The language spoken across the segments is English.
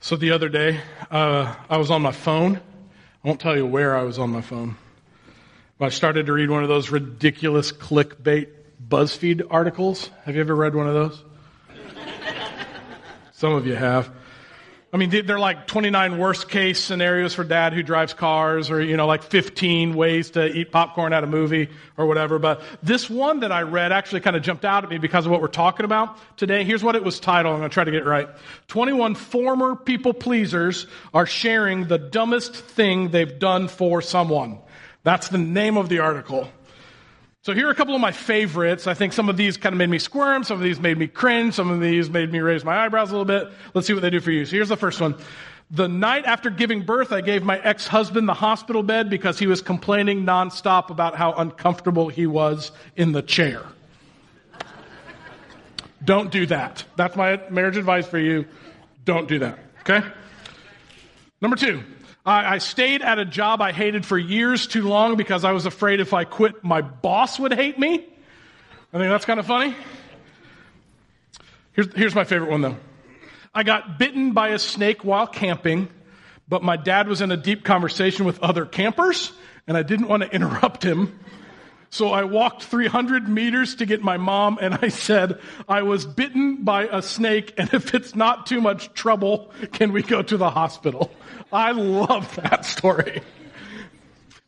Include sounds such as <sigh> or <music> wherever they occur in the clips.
So the other day, uh, I was on my phone. I won't tell you where I was on my phone. But I started to read one of those ridiculous clickbait BuzzFeed articles. Have you ever read one of those? Some of you have. I mean, they're like 29 worst case scenarios for dad who drives cars, or, you know, like 15 ways to eat popcorn at a movie or whatever. But this one that I read actually kind of jumped out at me because of what we're talking about today. Here's what it was titled. I'm going to try to get it right. 21 former people pleasers are sharing the dumbest thing they've done for someone. That's the name of the article. So here are a couple of my favorites. I think some of these kind of made me squirm. Some of these made me cringe. Some of these made me raise my eyebrows a little bit. Let's see what they do for you. So here's the first one. The night after giving birth, I gave my ex-husband the hospital bed because he was complaining nonstop about how uncomfortable he was in the chair. Don't do that. That's my marriage advice for you. Don't do that. Okay? Number two. I, I stayed at a job I hated for years too long because I was afraid if I quit, my boss would hate me. I think that's kind of funny. Here's, here's my favorite one, though. I got bitten by a snake while camping, but my dad was in a deep conversation with other campers, and I didn't want to interrupt him. So I walked 300 meters to get my mom, and I said, I was bitten by a snake, and if it's not too much trouble, can we go to the hospital? I love that story.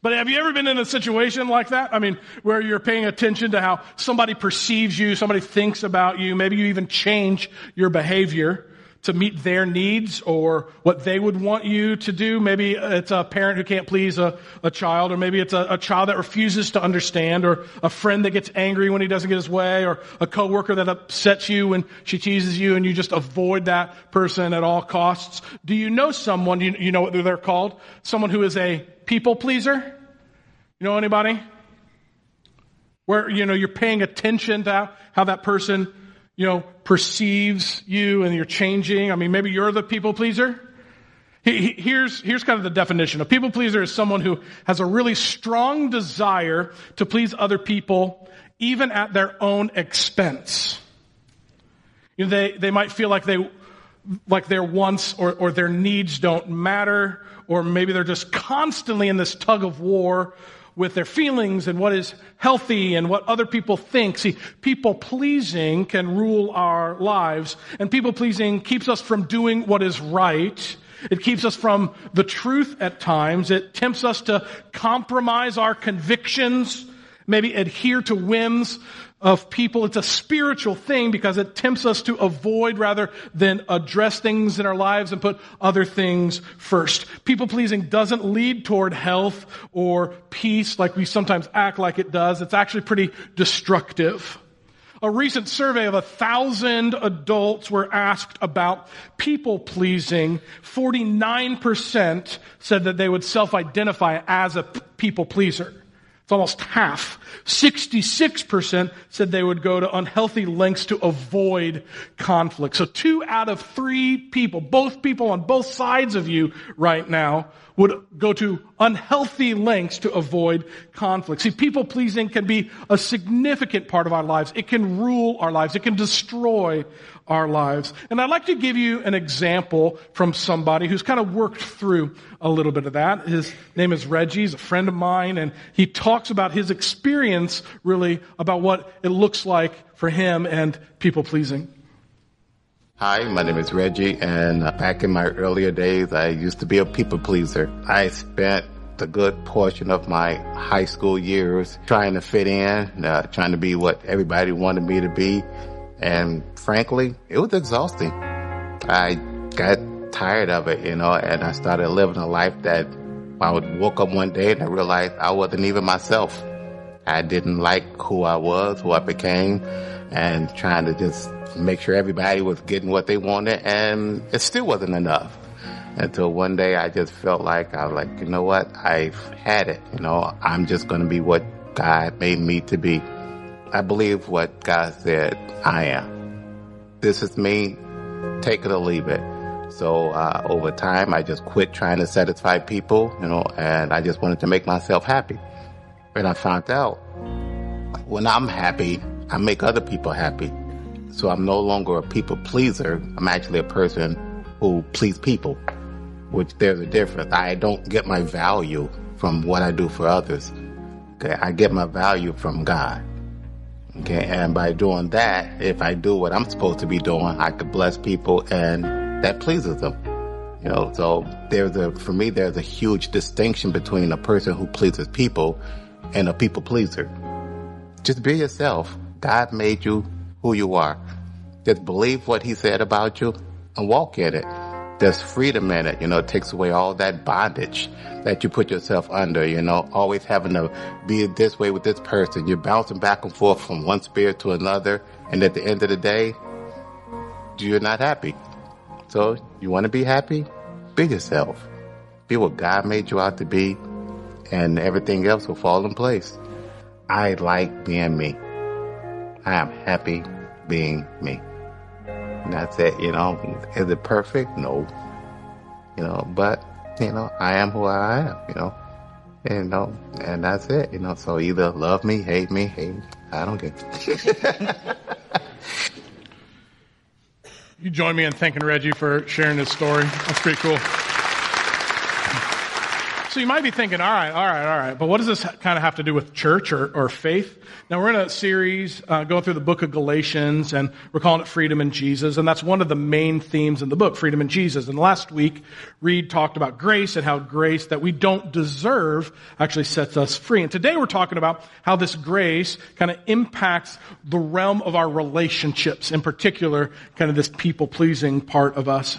But have you ever been in a situation like that? I mean, where you're paying attention to how somebody perceives you, somebody thinks about you, maybe you even change your behavior to meet their needs or what they would want you to do. Maybe it's a parent who can't please a, a child, or maybe it's a, a, child that refuses to understand, or a friend that gets angry when he doesn't get his way, or a coworker that upsets you when she teases you and you just avoid that person at all costs. Do you know someone, you, you know what they're called? Someone who is a people pleaser? You know anybody? Where, you know, you're paying attention to how that person you know, perceives you and you're changing. I mean, maybe you're the people pleaser. Here's, here's kind of the definition. A people pleaser is someone who has a really strong desire to please other people, even at their own expense. You know, they, they might feel like they, like their wants or, or their needs don't matter, or maybe they're just constantly in this tug of war with their feelings and what is healthy and what other people think. See, people pleasing can rule our lives, and people pleasing keeps us from doing what is right. It keeps us from the truth at times. It tempts us to compromise our convictions, maybe adhere to whims of people. It's a spiritual thing because it tempts us to avoid rather than address things in our lives and put other things first. People pleasing doesn't lead toward health or peace like we sometimes act like it does. It's actually pretty destructive. A recent survey of a thousand adults were asked about people pleasing. 49% said that they would self-identify as a people pleaser. It's almost half. 66% said they would go to unhealthy lengths to avoid conflict. So two out of three people, both people on both sides of you right now, would go to unhealthy lengths to avoid conflict. See, people pleasing can be a significant part of our lives. It can rule our lives. It can destroy our lives. And I'd like to give you an example from somebody who's kind of worked through a little bit of that. His name is Reggie. He's a friend of mine and he talks about his experience really about what it looks like for him and people pleasing. Hi, my name is Reggie, and back in my earlier days, I used to be a people pleaser. I spent a good portion of my high school years trying to fit in, uh, trying to be what everybody wanted me to be. And frankly, it was exhausting. I got tired of it, you know, and I started living a life that I would woke up one day and I realized I wasn't even myself. I didn't like who I was, who I became, and trying to just make sure everybody was getting what they wanted, and it still wasn't enough. Until one day I just felt like, I was like, you know what? I've had it. You know, I'm just going to be what God made me to be. I believe what God said I am. This is me. Take it or leave it. So uh, over time, I just quit trying to satisfy people, you know, and I just wanted to make myself happy. And I found out when I'm happy, I make other people happy. So I'm no longer a people pleaser. I'm actually a person who please people, which there's a difference. I don't get my value from what I do for others. Okay. I get my value from God. Okay. And by doing that, if I do what I'm supposed to be doing, I could bless people and that pleases them. You know, so there's a, for me, there's a huge distinction between a person who pleases people and a people pleaser. Just be yourself. God made you who you are. Just believe what he said about you and walk in it. There's freedom in it. You know, it takes away all that bondage that you put yourself under, you know, always having to be this way with this person. You're bouncing back and forth from one spirit to another. And at the end of the day, you're not happy. So you want to be happy? Be yourself. Be what God made you out to be and everything else will fall in place. I like being me. I am happy being me. That's it, you know. Is it perfect? No. You know, but, you know, I am who I am, you know. And, you know, and that's it, you know. So either love me, hate me, hate me. I don't care. <laughs> you join me in thanking Reggie for sharing his story. That's pretty cool. So you might be thinking, all right, all right, all right, but what does this kind of have to do with church or, or faith? Now we're in a series uh, going through the book of Galatians, and we're calling it Freedom in Jesus, and that's one of the main themes in the book, Freedom in Jesus. And last week, Reed talked about grace and how grace that we don't deserve actually sets us free. And today we're talking about how this grace kind of impacts the realm of our relationships, in particular, kind of this people pleasing part of us.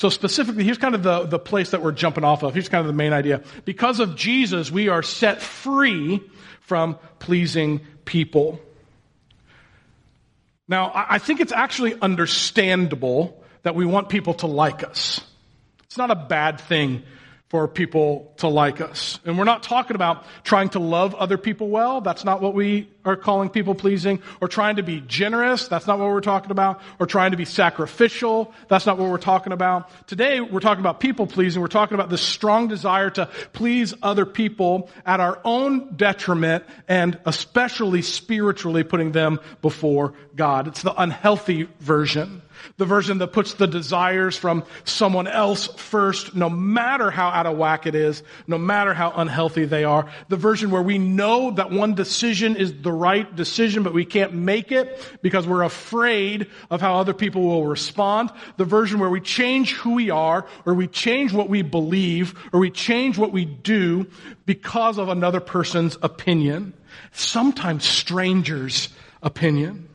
So specifically, here's kind of the, the place that we're jumping off of. Here's kind of the main idea. Because of Jesus, we are set free from pleasing people. Now, I think it's actually understandable that we want people to like us. It's not a bad thing for people to like us. And we're not talking about trying to love other people well. That's not what we are calling people pleasing. Or trying to be generous. That's not what we're talking about. Or trying to be sacrificial. That's not what we're talking about. Today, we're talking about people pleasing. We're talking about this strong desire to please other people at our own detriment and especially spiritually putting them before God. It's the unhealthy version. The version that puts the desires from someone else first, no matter how out of whack it is, no matter how unhealthy they are. The version where we know that one decision is the right decision, but we can't make it because we're afraid of how other people will respond. The version where we change who we are, or we change what we believe, or we change what we do because of another person's opinion. Sometimes strangers' opinion.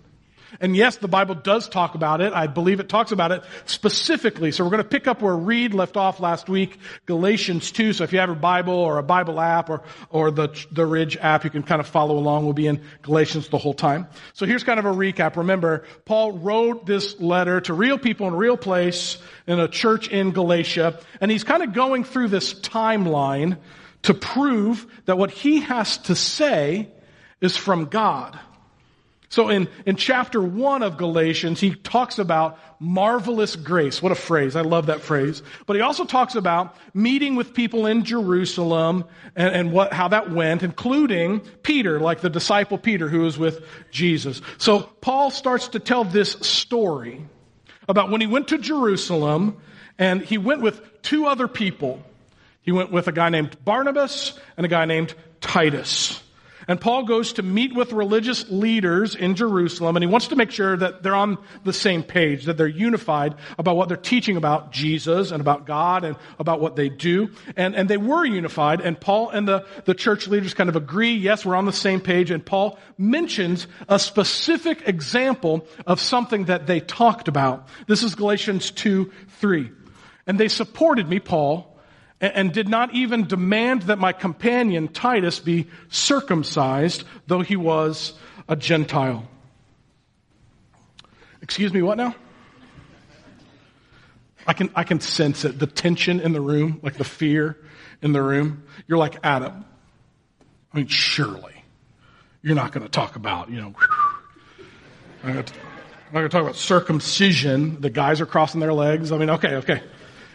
And yes, the Bible does talk about it. I believe it talks about it specifically. So we're going to pick up where Reed left off last week, Galatians 2. So if you have a Bible or a Bible app or, or the, the Ridge app, you can kind of follow along. We'll be in Galatians the whole time. So here's kind of a recap. Remember, Paul wrote this letter to real people in a real place in a church in Galatia. And he's kind of going through this timeline to prove that what he has to say is from God. So in, in chapter one of Galatians, he talks about marvelous grace. What a phrase. I love that phrase. But he also talks about meeting with people in Jerusalem and, and what, how that went, including Peter, like the disciple Peter who was with Jesus. So Paul starts to tell this story about when he went to Jerusalem and he went with two other people. He went with a guy named Barnabas and a guy named Titus. And Paul goes to meet with religious leaders in Jerusalem, and he wants to make sure that they're on the same page, that they're unified about what they're teaching about Jesus and about God and about what they do. And, and they were unified, and Paul and the, the church leaders kind of agree, yes, we're on the same page, and Paul mentions a specific example of something that they talked about. This is Galatians 2, 3. And they supported me, Paul, and did not even demand that my companion Titus be circumcised, though he was a Gentile. Excuse me, what now? I can, I can sense it, the tension in the room, like the fear in the room. You're like Adam. I mean, surely you're not going to talk about, you know, I'm not going to talk about circumcision. The guys are crossing their legs. I mean, okay, okay.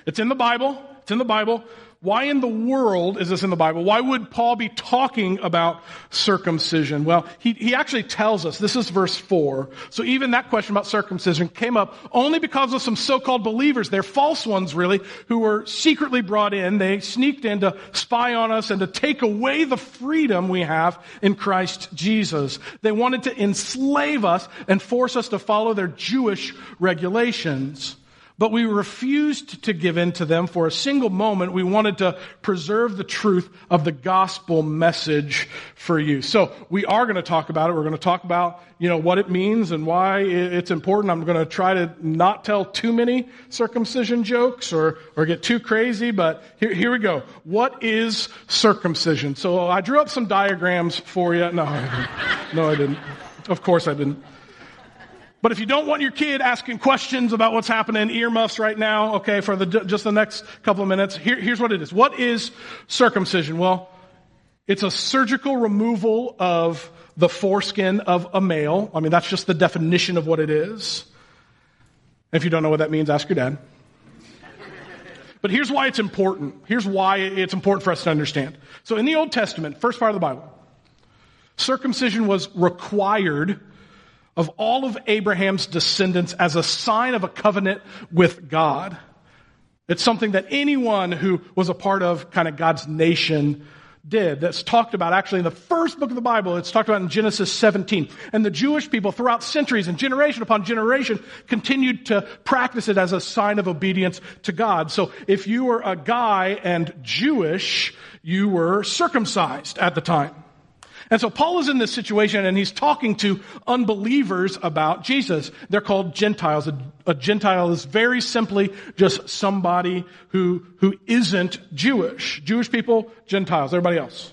It's in the Bible. It's in the Bible. Why in the world is this in the Bible? Why would Paul be talking about circumcision? Well, he, he actually tells us, this is verse 4. So even that question about circumcision came up only because of some so-called believers. They're false ones, really, who were secretly brought in. They sneaked in to spy on us and to take away the freedom we have in Christ Jesus. They wanted to enslave us and force us to follow their Jewish regulations. But we refused to give in to them for a single moment. We wanted to preserve the truth of the gospel message for you. So we are going to talk about it. We're going to talk about, you know, what it means and why it's important. I'm going to try to not tell too many circumcision jokes or, or get too crazy, but here, here we go. What is circumcision? So I drew up some diagrams for you. No, I. <laughs> No, I didn't. Of course I didn't. But if you don't want your kid asking questions about what's happening, earmuffs right now, okay, for the, just the next couple of minutes, here, here's what it is. What is circumcision? Well, it's a surgical removal of the foreskin of a male. I mean, that's just the definition of what it is. If you don't know what that means, ask your dad. But here's why it's important. Here's why it's important for us to understand. So in the Old Testament, first part of the Bible, circumcision was required of all of Abraham's descendants as a sign of a covenant with God. It's something that anyone who was a part of kind of God's nation did. That's talked about actually in the first book of the Bible. It's talked about in Genesis 17. And the Jewish people throughout centuries and generation upon generation continued to practice it as a sign of obedience to God. So if you were a guy and Jewish, you were circumcised at the time. And so Paul is in this situation and he's talking to unbelievers about Jesus. They're called Gentiles. A, a, Gentile is very simply just somebody who, who isn't Jewish. Jewish people, Gentiles, everybody else.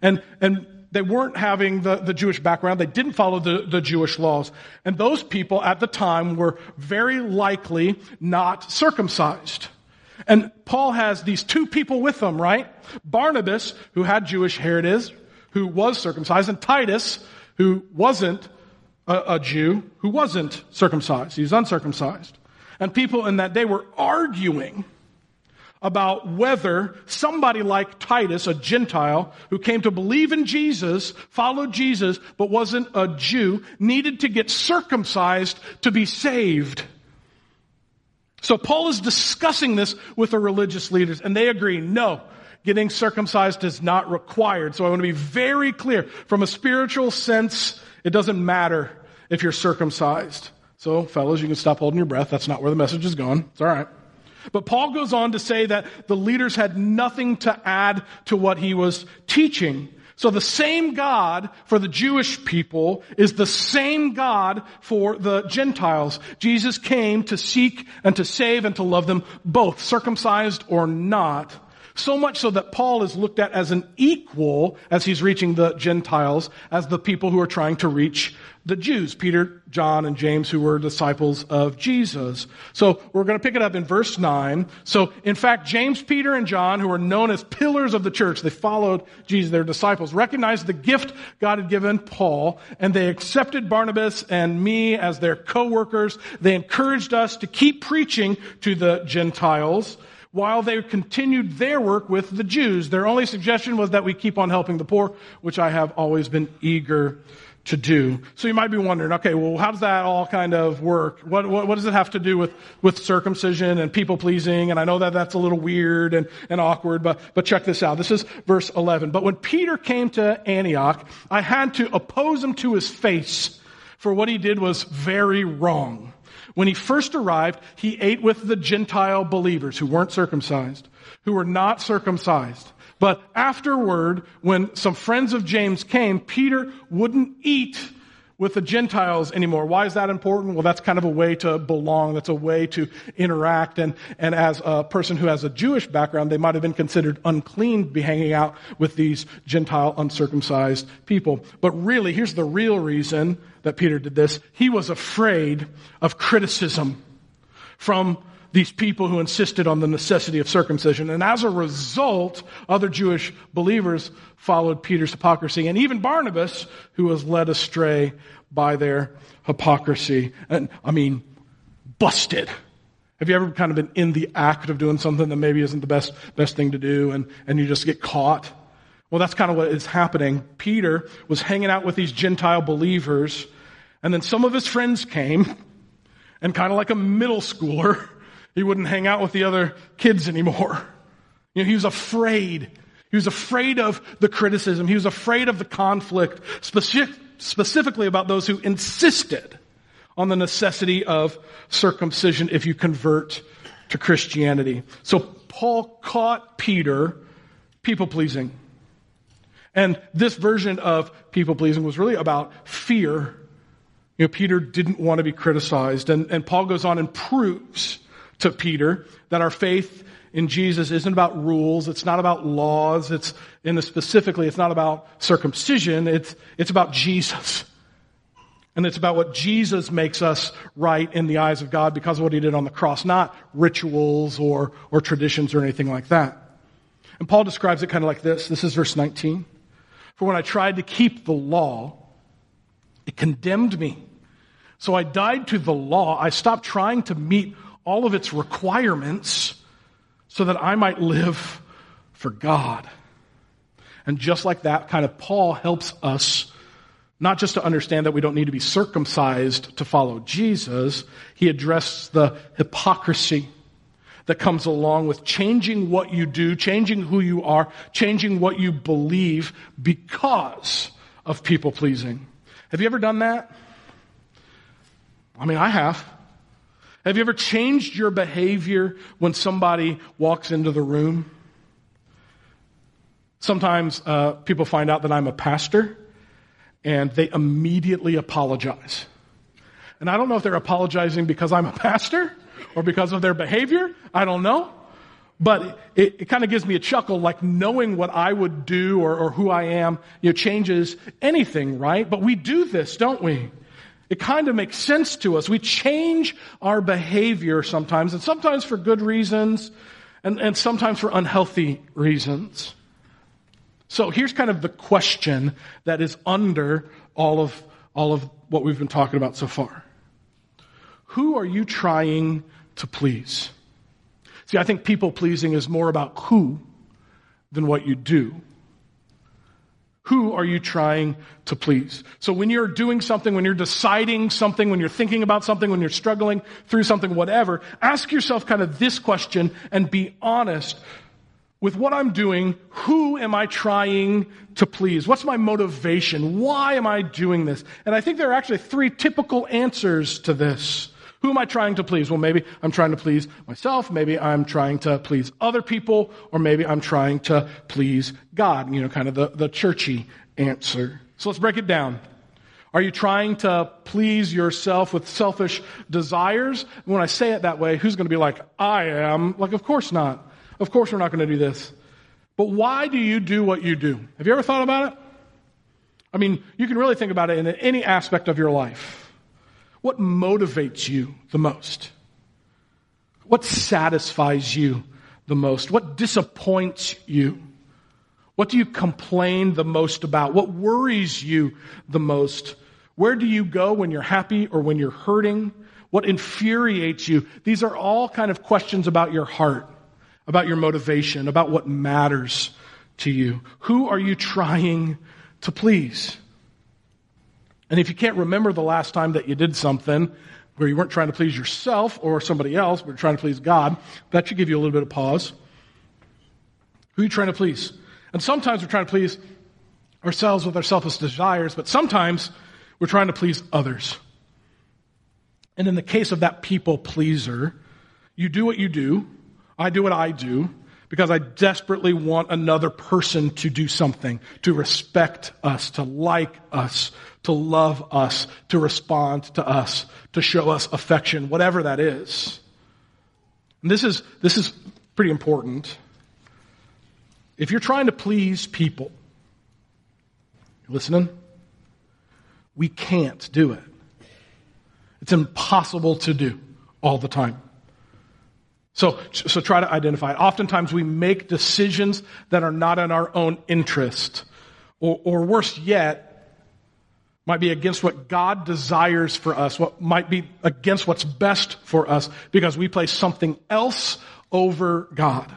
And, and they weren't having the, the Jewish background. They didn't follow the, the Jewish laws. And those people at the time were very likely not circumcised. And Paul has these two people with him, right? Barnabas, who had Jewish heritage, who was circumcised, and Titus, who wasn't a, a Jew, who wasn't circumcised. He was uncircumcised. And people in that day were arguing about whether somebody like Titus, a Gentile, who came to believe in Jesus, followed Jesus, but wasn't a Jew, needed to get circumcised to be saved. So Paul is discussing this with the religious leaders, and they agree, no, getting circumcised is not required. So I want to be very clear. From a spiritual sense, it doesn't matter if you're circumcised. So, fellas, you can stop holding your breath. That's not where the message is going. It's all right. But Paul goes on to say that the leaders had nothing to add to what he was teaching. So the same God for the Jewish people is the same God for the Gentiles. Jesus came to seek and to save and to love them both, circumcised or not. So much so that Paul is looked at as an equal as he's reaching the Gentiles, as the people who are trying to reach the Jews, Peter, John, and James, who were disciples of Jesus. So we're going to pick it up in verse 9. So, in fact, James, Peter, and John, who are known as pillars of the church, they followed Jesus, their disciples, recognized the gift God had given Paul, and they accepted Barnabas and me as their co-workers. They encouraged us to keep preaching to the Gentiles while they continued their work with the Jews. Their only suggestion was that we keep on helping the poor, which I have always been eager to do. So you might be wondering, okay, well, how does that all kind of work? What, what, what, does it have to do with, with circumcision and people pleasing? And I know that that's a little weird and, and awkward, but, but check this out. This is verse 11. But when Peter came to Antioch, I had to oppose him to his face, for what he did was very wrong. When he first arrived, he ate with the Gentile believers who weren't circumcised, who were not circumcised. But afterward, when some friends of James came, Peter wouldn't eat with the Gentiles anymore. Why is that important? Well, that's kind of a way to belong. That's a way to interact. And, and as a person who has a Jewish background, they might have been considered unclean to be hanging out with these Gentile uncircumcised people. But really, here's the real reason that Peter did this. He was afraid of criticism from these people who insisted on the necessity of circumcision. And as a result, other Jewish believers followed Peter's hypocrisy, and even Barnabas, who was led astray by their hypocrisy. And I mean, busted. Have you ever kind of been in the act of doing something that maybe isn't the best, best thing to do and, and you just get caught? Well, that's kind of what is happening. Peter was hanging out with these Gentile believers, and then some of his friends came, and kind of like a middle schooler, <laughs> he wouldn't hang out with the other kids anymore. You know, he was afraid. He was afraid of the criticism. He was afraid of the conflict, specific, specifically about those who insisted on the necessity of circumcision if you convert to Christianity. So Paul caught Peter people pleasing. And this version of people pleasing was really about fear. You know, Peter didn't want to be criticized. And, and Paul goes on and proves to Peter that our faith in Jesus isn't about rules. It's not about laws. It's, in the specifically, it's not about circumcision. It's, it's about Jesus. And it's about what Jesus makes us right in the eyes of God because of what he did on the cross, not rituals or, or traditions or anything like that. And Paul describes it kind of like this. This is verse 19. For when I tried to keep the law, it condemned me. So I died to the law. I stopped trying to meet all of its requirements so that I might live for God. And just like that, kind of Paul helps us not just to understand that we don't need to be circumcised to follow Jesus, he addresses the hypocrisy that comes along with changing what you do, changing who you are, changing what you believe because of people pleasing. Have you ever done that? I mean, I have. Have you ever changed your behavior when somebody walks into the room? Sometimes uh, people find out that I'm a pastor and they immediately apologize. And I don't know if they're apologizing because I'm a pastor or because of their behavior. I don't know. But it, it kind of gives me a chuckle, like knowing what I would do or, or who I am, you know, changes anything, right? But we do this, don't we? It kind of makes sense to us. We change our behavior sometimes, and sometimes for good reasons, and, and sometimes for unhealthy reasons. So here's kind of the question that is under all of, all of what we've been talking about so far. Who are you trying to please? See, I think people pleasing is more about who than what you do. Who are you trying to please? So when you're doing something, when you're deciding something, when you're thinking about something, when you're struggling through something, whatever, ask yourself kind of this question and be honest with what I'm doing. Who am I trying to please? What's my motivation? Why am I doing this? And I think there are actually three typical answers to this. Who am I trying to please? Well, maybe I'm trying to please myself. Maybe I'm trying to please other people. Or maybe I'm trying to please God. You know, kind of the, the churchy answer. So let's break it down. Are you trying to please yourself with selfish desires? When I say it that way, who's going to be like, I am? Like, of course not. Of course we're not going to do this. But why do you do what you do? Have you ever thought about it? I mean, you can really think about it in any aspect of your life. What motivates you the most? What satisfies you the most? What disappoints you? What do you complain the most about? What worries you the most? Where do you go when you're happy or when you're hurting? What infuriates you? These are all kind of questions about your heart, about your motivation, about what matters to you. Who are you trying to please? And if you can't remember the last time that you did something where you weren't trying to please yourself or somebody else, but trying to please God, that should give you a little bit of pause. Who are you trying to please? And sometimes we're trying to please ourselves with our selfish desires, but sometimes we're trying to please others. And in the case of that people pleaser, you do what you do, I do what I do, because I desperately want another person to do something, to respect us, to like us, to love us, to respond to us, to show us affection, whatever that is. And this is, this is pretty important. If you're trying to please people, listening? We can't do it. It's impossible to do all the time. So, so try to identify. Oftentimes we make decisions that are not in our own interest. Or, or worse yet, might be against what God desires for us, what might be against what's best for us because we place something else over God.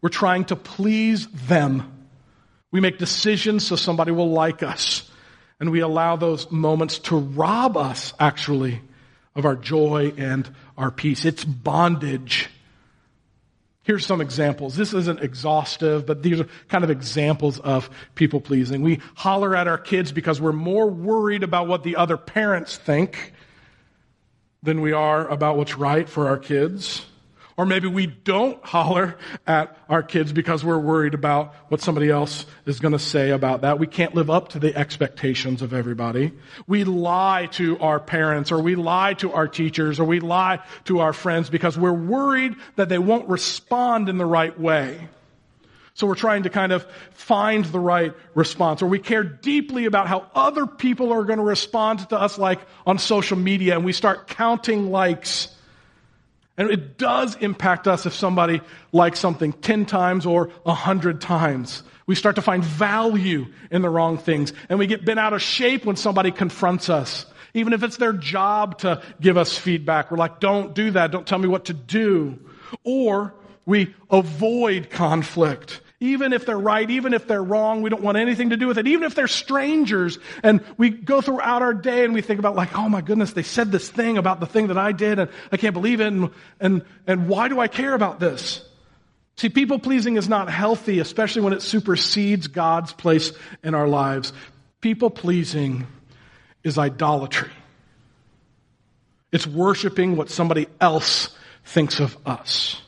We're trying to please them. We make decisions so somebody will like us. And we allow those moments to rob us, actually, of our joy and our peace. It's bondage. Here's some examples. This isn't exhaustive, but these are kind of examples of people pleasing. We holler at our kids because we're more worried about what the other parents think than we are about what's right for our kids. Or maybe we don't holler at our kids because we're worried about what somebody else is going to say about that. We can't live up to the expectations of everybody. We lie to our parents or we lie to our teachers or we lie to our friends because we're worried that they won't respond in the right way. So we're trying to kind of find the right response. Or we care deeply about how other people are going to respond to us like on social media and we start counting likes and it does impact us if somebody likes something 10 times or 100 times. We start to find value in the wrong things. And we get bent out of shape when somebody confronts us. Even if it's their job to give us feedback. We're like, don't do that. Don't tell me what to do. Or we avoid conflict. Even if they're right, even if they're wrong, we don't want anything to do with it. Even if they're strangers and we go throughout our day and we think about like, oh my goodness, they said this thing about the thing that I did and I can't believe it. And, and, and why do I care about this? See, people pleasing is not healthy, especially when it supersedes God's place in our lives. People pleasing is idolatry. It's worshiping what somebody else thinks of us.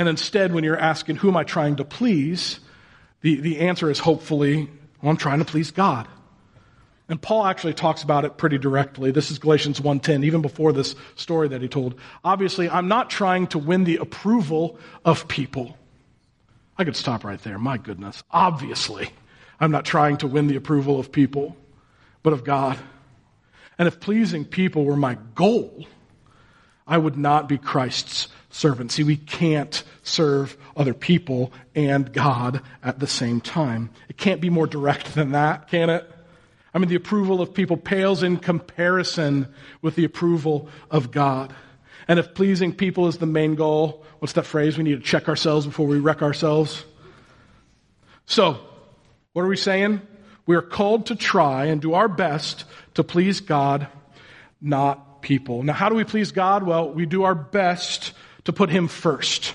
And instead, when you're asking, who am I trying to please? The, the answer is hopefully, well, I'm trying to please God. And Paul actually talks about it pretty directly. This is Galatians 1:10, even before this story that he told. Obviously, I'm not trying to win the approval of people. I could stop right there. My goodness. Obviously, I'm not trying to win the approval of people, but of God. And if pleasing people were my goal, I would not be Christ's servant. See, we can't serve other people and God at the same time. It can't be more direct than that, can it? I mean, the approval of people pales in comparison with the approval of God. And if pleasing people is the main goal, what's that phrase? We need to check ourselves before we wreck ourselves. So, what are we saying? We are called to try and do our best to please God, not people. Now, how do we please God? Well, we do our best to put Him first.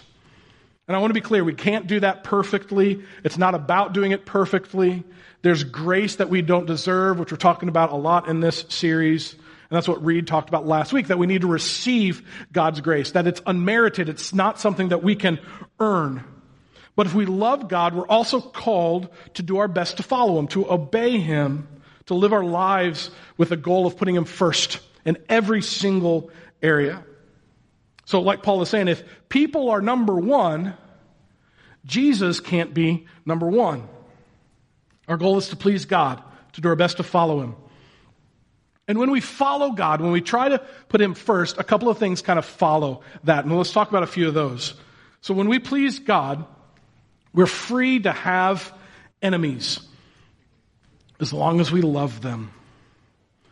And I want to be clear, we can't do that perfectly. It's not about doing it perfectly. There's grace that we don't deserve, which we're talking about a lot in this series. And that's what Reed talked about last week, that we need to receive God's grace, that it's unmerited. It's not something that we can earn. But if we love God, we're also called to do our best to follow Him, to obey Him, to live our lives with the goal of putting Him first in every single area. So, like Paul is saying, if people are number one, Jesus can't be number one. Our goal is to please God, to do our best to follow Him. And when we follow God, when we try to put Him first, a couple of things kind of follow that. And let's talk about a few of those. So, when we please God, we're free to have enemies as long as we love them. Do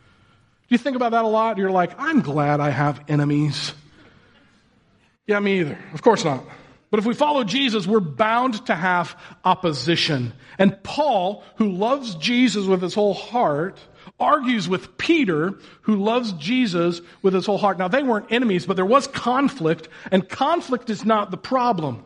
you think about that a lot? You're like, I'm glad I have enemies. Yeah, me either. Of course not. But if we follow Jesus, we're bound to have opposition. And Paul, who loves Jesus with his whole heart, argues with Peter, who loves Jesus with his whole heart. Now, they weren't enemies, but there was conflict, and conflict is not the problem.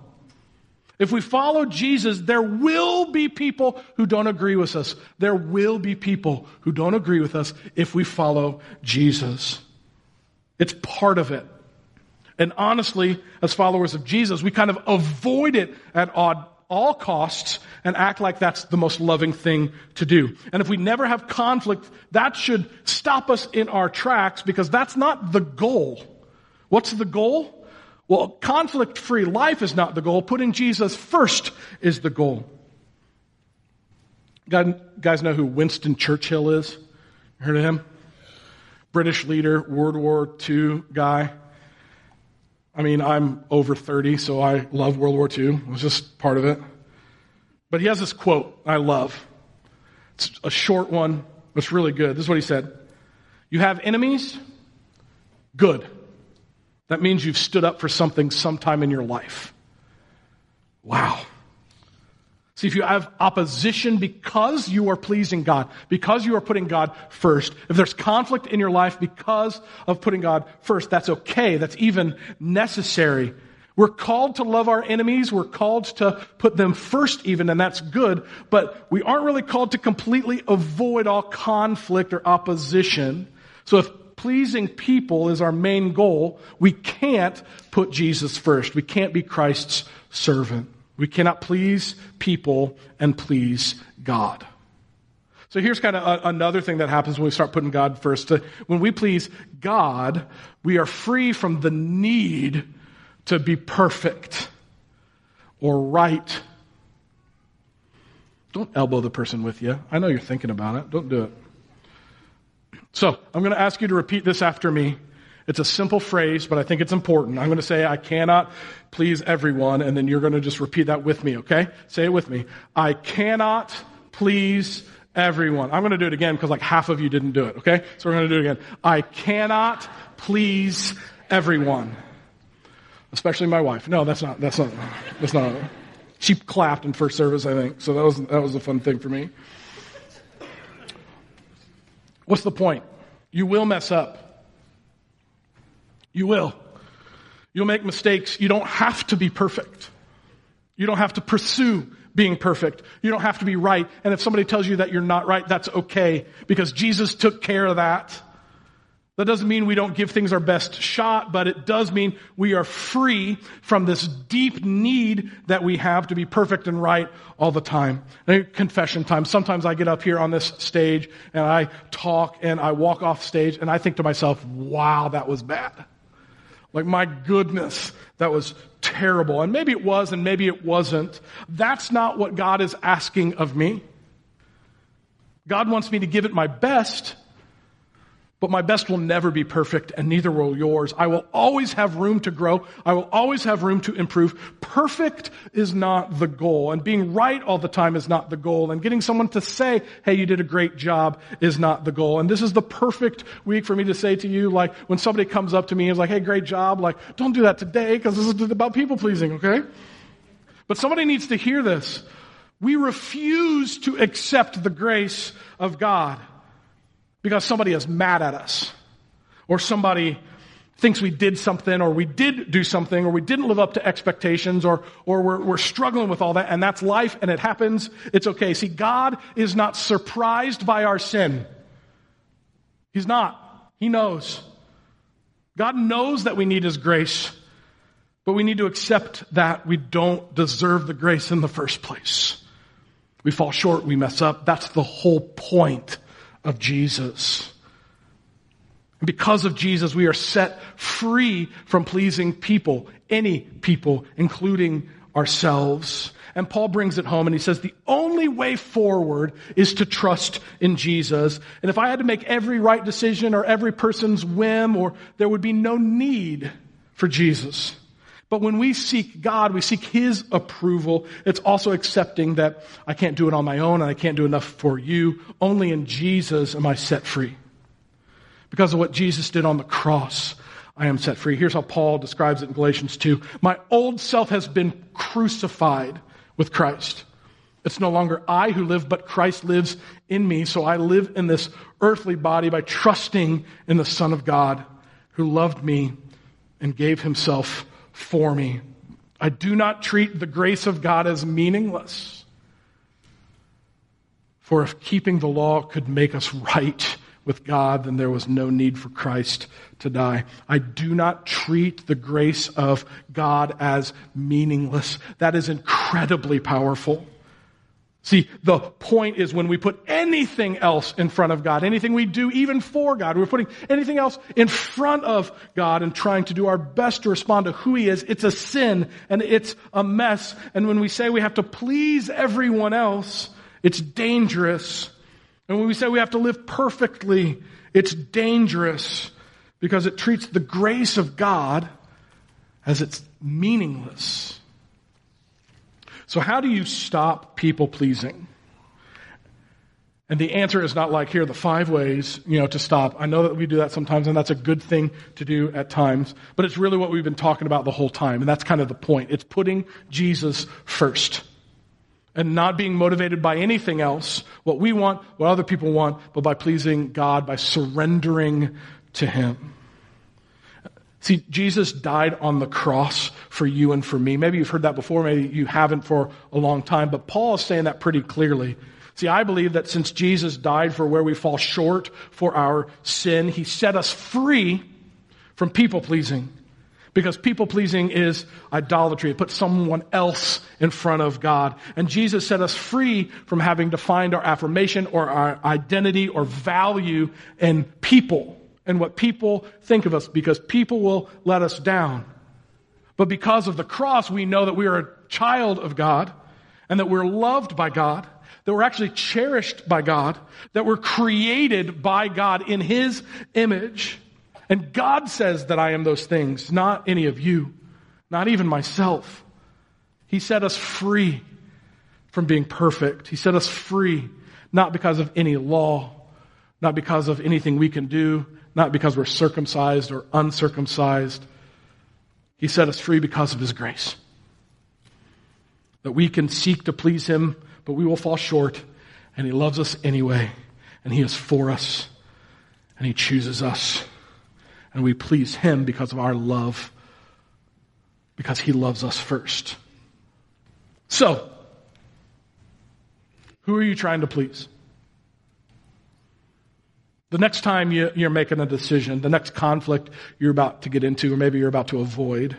If we follow Jesus, there will be people who don't agree with us. There will be people who don't agree with us if we follow Jesus. It's part of it. And honestly, as followers of Jesus, we kind of avoid it at all costs and act like that's the most loving thing to do. And if we never have conflict, that should stop us in our tracks because that's not the goal. What's the goal? Well, conflict free life is not the goal. Putting Jesus first is the goal. Guys know who Winston Churchill is? Heard of him? British leader, World War II guy. I mean, I'm over 30, so I love World War II. It was just part of it. But he has this quote I love. It's a short one. It's really good. This is what he said. You have enemies? Good. That means you've stood up for something sometime in your life. Wow. See, if you have opposition because you are pleasing God, because you are putting God first, if there's conflict in your life because of putting God first, that's okay. That's even necessary. We're called to love our enemies. We're called to put them first even, and that's good. But we aren't really called to completely avoid all conflict or opposition. So if pleasing people is our main goal, we can't put Jesus first. We can't be Christ's servant. We cannot please people and please God. So here's kind of a, another thing that happens when we start putting God first. When we please God, we are free from the need to be perfect or right. Don't elbow the person with you. I know you're thinking about it. Don't do it. So I'm going to ask you to repeat this after me. It's a simple phrase, but I think it's important. I'm going to say, I cannot please everyone, and then you're going to just repeat that with me, okay? Say it with me. I cannot please everyone. I'm going to do it again because like half of you didn't do it, okay? So we're going to do it again. I cannot please everyone. Especially my wife. No, that's not, that's not, that's not. She clapped in first service, I think. So that was, that was a fun thing for me. What's the point? You will mess up. You will. You'll make mistakes. You don't have to be perfect. You don't have to pursue being perfect. You don't have to be right. And if somebody tells you that you're not right, that's okay because Jesus took care of that. That doesn't mean we don't give things our best shot, but it does mean we are free from this deep need that we have to be perfect and right all the time. Confession time. Sometimes I get up here on this stage and I talk and I walk off stage and I think to myself, wow, that was bad. Like, my goodness, that was terrible. And maybe it was and maybe it wasn't. That's not what God is asking of me. God wants me to give it my best, but my best will never be perfect, and neither will yours. I will always have room to grow. I will always have room to improve. Perfect is not the goal, and being right all the time is not the goal, and getting someone to say, hey, you did a great job is not the goal. And this is the perfect week for me to say to you, like, when somebody comes up to me and is like, hey, great job, like, don't do that today, because this is about people pleasing, okay? But somebody needs to hear this. We refuse to accept the grace of God because somebody is mad at us or somebody thinks we did something or we did do something or we didn't live up to expectations or, or we're, we're struggling with all that and that's life and it happens. It's okay. See, God is not surprised by our sin. He's not. He knows. God knows that we need His grace, but we need to accept that we don't deserve the grace in the first place. We fall short, we mess up. That's the whole point of Jesus. Because of Jesus, we are set free from pleasing people, any people, including ourselves. And Paul brings it home and he says the only way forward is to trust in Jesus. And if I had to make every right decision or every person's whim, or there would be no need for Jesus. But when we seek God, we seek His approval. It's also accepting that I can't do it on my own and I can't do enough for you. Only in Jesus am I set free. Because of what Jesus did on the cross, I am set free. Here's how Paul describes it in Galatians 2. My old self has been crucified with Christ. It's no longer I who live, but Christ lives in me. So I live in this earthly body by trusting in the Son of God who loved me and gave himself for me. I do not treat the grace of God as meaningless. For if keeping the law could make us right with God, then there was no need for Christ to die. I do not treat the grace of God as meaningless. That is incredibly powerful. See, the point is when we put anything else in front of God, anything we do even for God, we're putting anything else in front of God and trying to do our best to respond to who He is, it's a sin and it's a mess. And when we say we have to please everyone else, it's dangerous. And when we say we have to live perfectly, it's dangerous because it treats the grace of God as it's meaningless. So, how do you stop people pleasing? And the answer is not like, here are the five ways, you know, to stop. I know that we do that sometimes, and that's a good thing to do at times, but it's really what we've been talking about the whole time, and that's kind of the point. It's putting Jesus first. And not being motivated by anything else, what we want, what other people want, but by pleasing God, by surrendering to Him. See, Jesus died on the cross for you and for me. Maybe you've heard that before, maybe you haven't for a long time, but Paul is saying that pretty clearly. See, I believe that since Jesus died for where we fall short for our sin, he set us free from people pleasing. Because people pleasing is idolatry. It puts someone else in front of God. And Jesus set us free from having to find our affirmation or our identity or value in people and what people think of us because people will let us down. But because of the cross, we know that we are a child of God and that we're loved by God that we're actually cherished by God, that we're created by God in His image. And God says that I am those things, not any of you, not even myself. He set us free from being perfect. He set us free not because of any law, not because of anything we can do, not because we're circumcised or uncircumcised. He set us free because of His grace. That we can seek to please Him but we will fall short, and He loves us anyway, and He is for us, and He chooses us, and we please Him because of our love, because He loves us first. So, who are you trying to please? The next time you, are making a decision, the next conflict you're about to get into, or maybe you're about to avoid,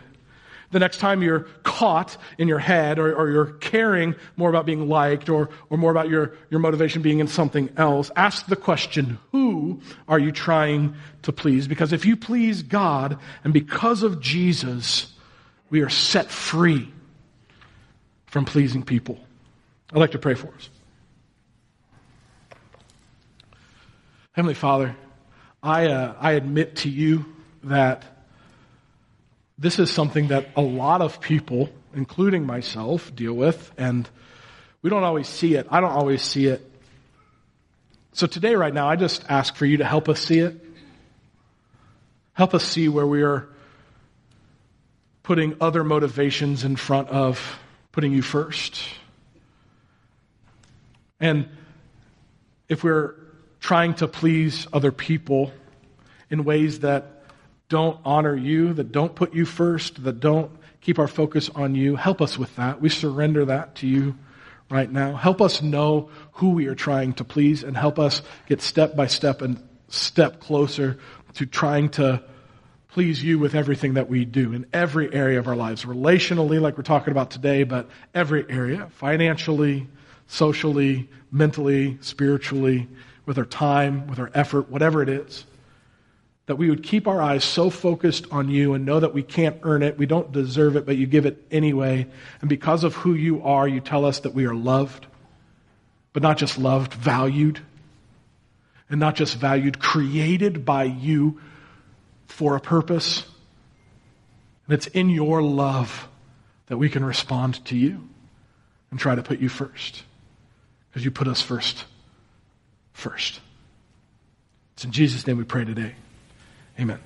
the next time you're caught in your head or, or, you're caring more about being liked or, or more about your, your motivation being in something else, ask the question, who are you trying to please? Because if you please God and because of Jesus, we are set free from pleasing people. I'd like to pray for us. Heavenly Father, I, uh, I admit to you that this is something that a lot of people, including myself, deal with, and we don't always see it. I don't always see it. So today, right now, I just ask for you to help us see it. Help us see where we are putting other motivations in front of putting you first. And if we're trying to please other people in ways that don't honor you, that don't put you first, that don't keep our focus on you. Help us with that. We surrender that to you right now. Help us know who we are trying to please and help us get step by step and step closer to trying to please you with everything that we do in every area of our lives, relationally, like we're talking about today, but every area, financially, socially, mentally, spiritually, with our time, with our effort, whatever it is that we would keep our eyes so focused on you and know that we can't earn it, we don't deserve it, but you give it anyway. And because of who you are, you tell us that we are loved, but not just loved, valued. And not just valued, created by you for a purpose. And it's in your love that we can respond to you and try to put you first. Because you put us first. First. It's in Jesus' name we pray today. Amen.